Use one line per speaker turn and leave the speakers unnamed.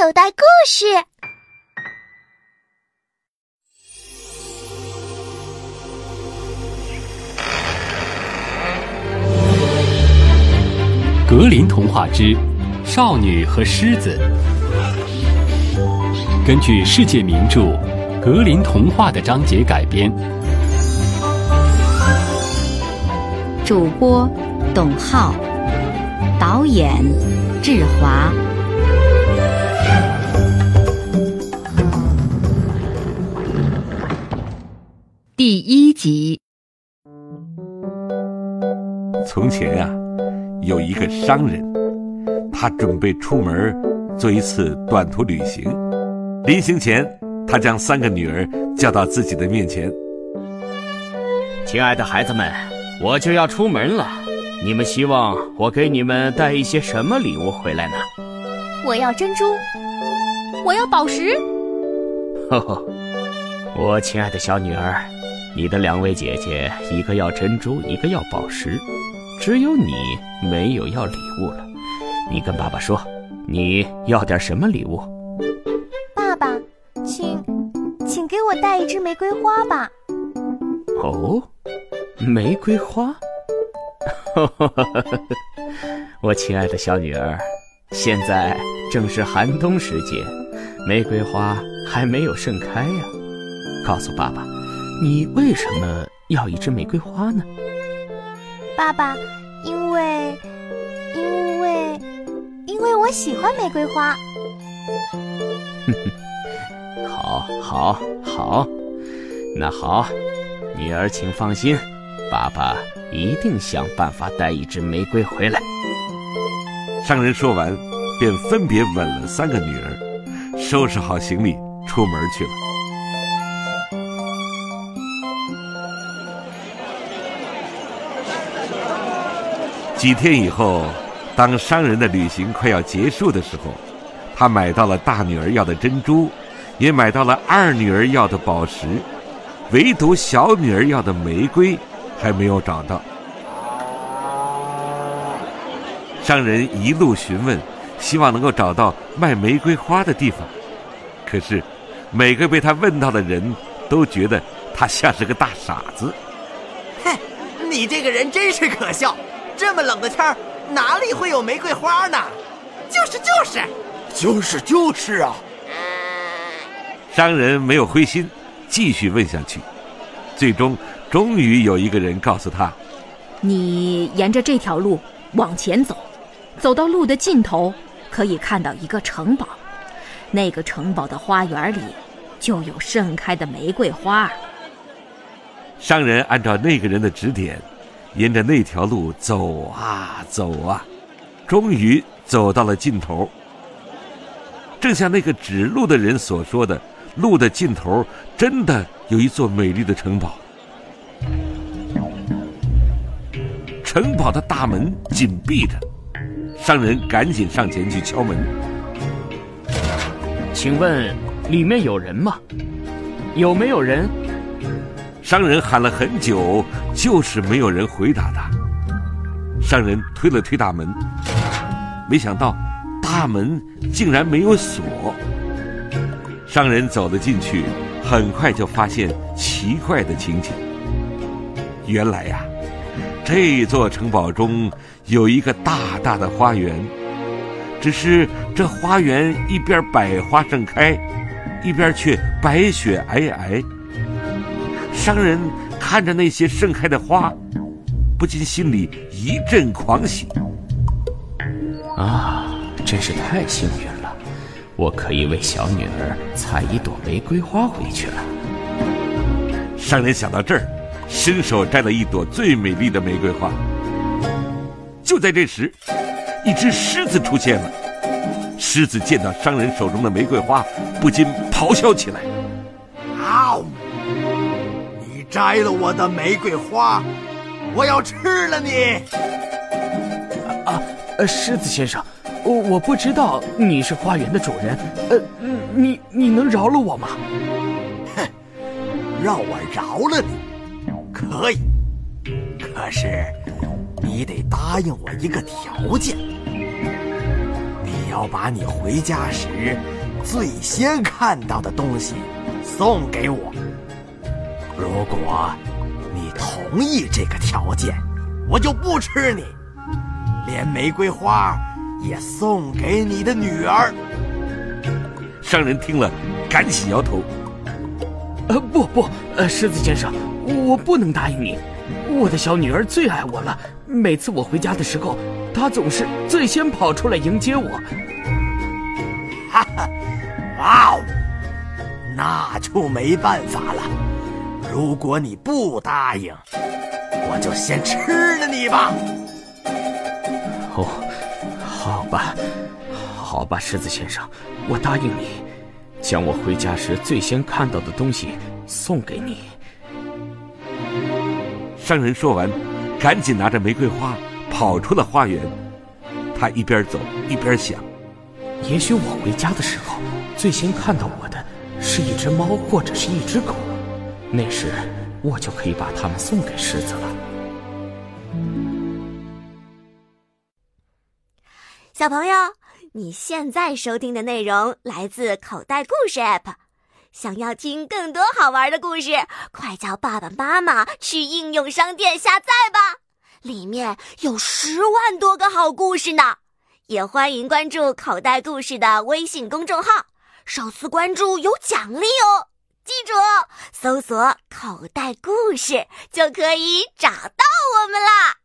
口袋故事。
格林童话之少女和狮子，根据世界名著《格林童话》的章节改编。
主播董浩，导演志华。第一集。
从前呀、有一个商人，他准备出门做一次短途旅行。临行前，他将三个女儿叫到自己的面前。
亲爱的孩子们，我就要出门了，你们希望我给你们带一些什么礼物回来呢？
我要珍珠，我要宝石。
呵呵，我亲爱的小女儿，你的两位姐姐，一个要珍珠，一个要宝石，只有你没有要礼物了。你跟爸爸说，你要点什么礼物？
爸爸，请，请给我带一支玫瑰花吧。
哦，玫瑰花。我亲爱的小女儿，现在正是寒冬时节，玫瑰花还没有盛开呀、告诉爸爸，你为什么要一支玫瑰花呢？
爸爸，因为，因为，因为我喜欢玫瑰花。
好，好，好，那好，女儿请放心，爸爸一定想办法带一支玫瑰回来。
商人说完，便分别吻了三个女儿，收拾好行李出门去了。几天以后，当商人的旅行快要结束的时候，他买到了大女儿要的珍珠，也买到了二女儿要的宝石，唯独小女儿要的玫瑰还没有找到。商人一路询问，希望能够找到卖玫瑰花的地方。可是，每个被他问到的人都觉得他像是个大傻子。
哼，你这个人真是可笑！这么冷的天儿，哪里会有玫瑰花呢？就是就是，
就是就是啊！
商人没有灰心，继续问下去。最终，终于有一个人告诉他，
你沿着这条路往前走，走到路的尽头，可以看到一个城堡。那个城堡的花园里，就有盛开的玫瑰花。
商人按照那个人的指点，沿着那条路走啊走啊，终于走到了尽头。正像那个指路的人所说的，路的尽头真的有一座美丽的城堡。城堡的大门紧闭着，商人赶紧上前去敲门。
请问里面有人吗？有没有人？
商人喊了很久，就是没有人回答他。商人推了推大门，没想到大门竟然没有锁。商人走了进去，很快就发现奇怪的情景。原来呀、这座城堡中有一个大大的花园，只是这花园一边百花盛开，一边却白雪皑皑。商人看着那些盛开的花，不禁心里一阵狂喜。
啊，真是太幸运了！我可以为小女儿采一朵玫瑰花回去了。
商人想到这儿，伸手摘了一朵最美丽的玫瑰花。就在这时，一只狮子出现了。狮子见到商人手中的玫瑰花，不禁咆哮起来。
摘了我的玫瑰花，我要吃了你！
呃，狮子先生，我我不知道你是花园的主人，呃，你你能饶了我吗？
哼让我饶了你，可以。可是，你得答应我一个条件。你要要把你回家时最先看到的东西送给我。如果你同意这个条件，我就不吃你，连玫瑰花也送给你的女儿。
商人听了，赶紧摇头。
呃，不不，呃，狮子先生，我不能答应你。我的小女儿最爱我了，每次我回家的时候，她总是最先跑出来迎接我。
哈哈，哇哦，那就没办法了。如果你不答应，我就先吃了你吧。
哦，好吧，好吧，狮子先生，我答应你，将我回家时最先看到的东西送给你。
商人说完，赶紧拿着玫瑰花跑出了花园。他一边走一边想：
也许我回家的时候，最先看到我的是一只猫或者是一只狗，那时我就可以把它们送给狮子了。
小朋友，你现在收听的内容来自口袋故事 App。想要听更多好玩的故事，快叫爸爸妈妈去应用商店下载吧，里面有十万多个好故事呢。也欢迎关注口袋故事的微信公众号，首次关注有奖励哦。记住，搜索“口袋故事”就可以找到我们啦。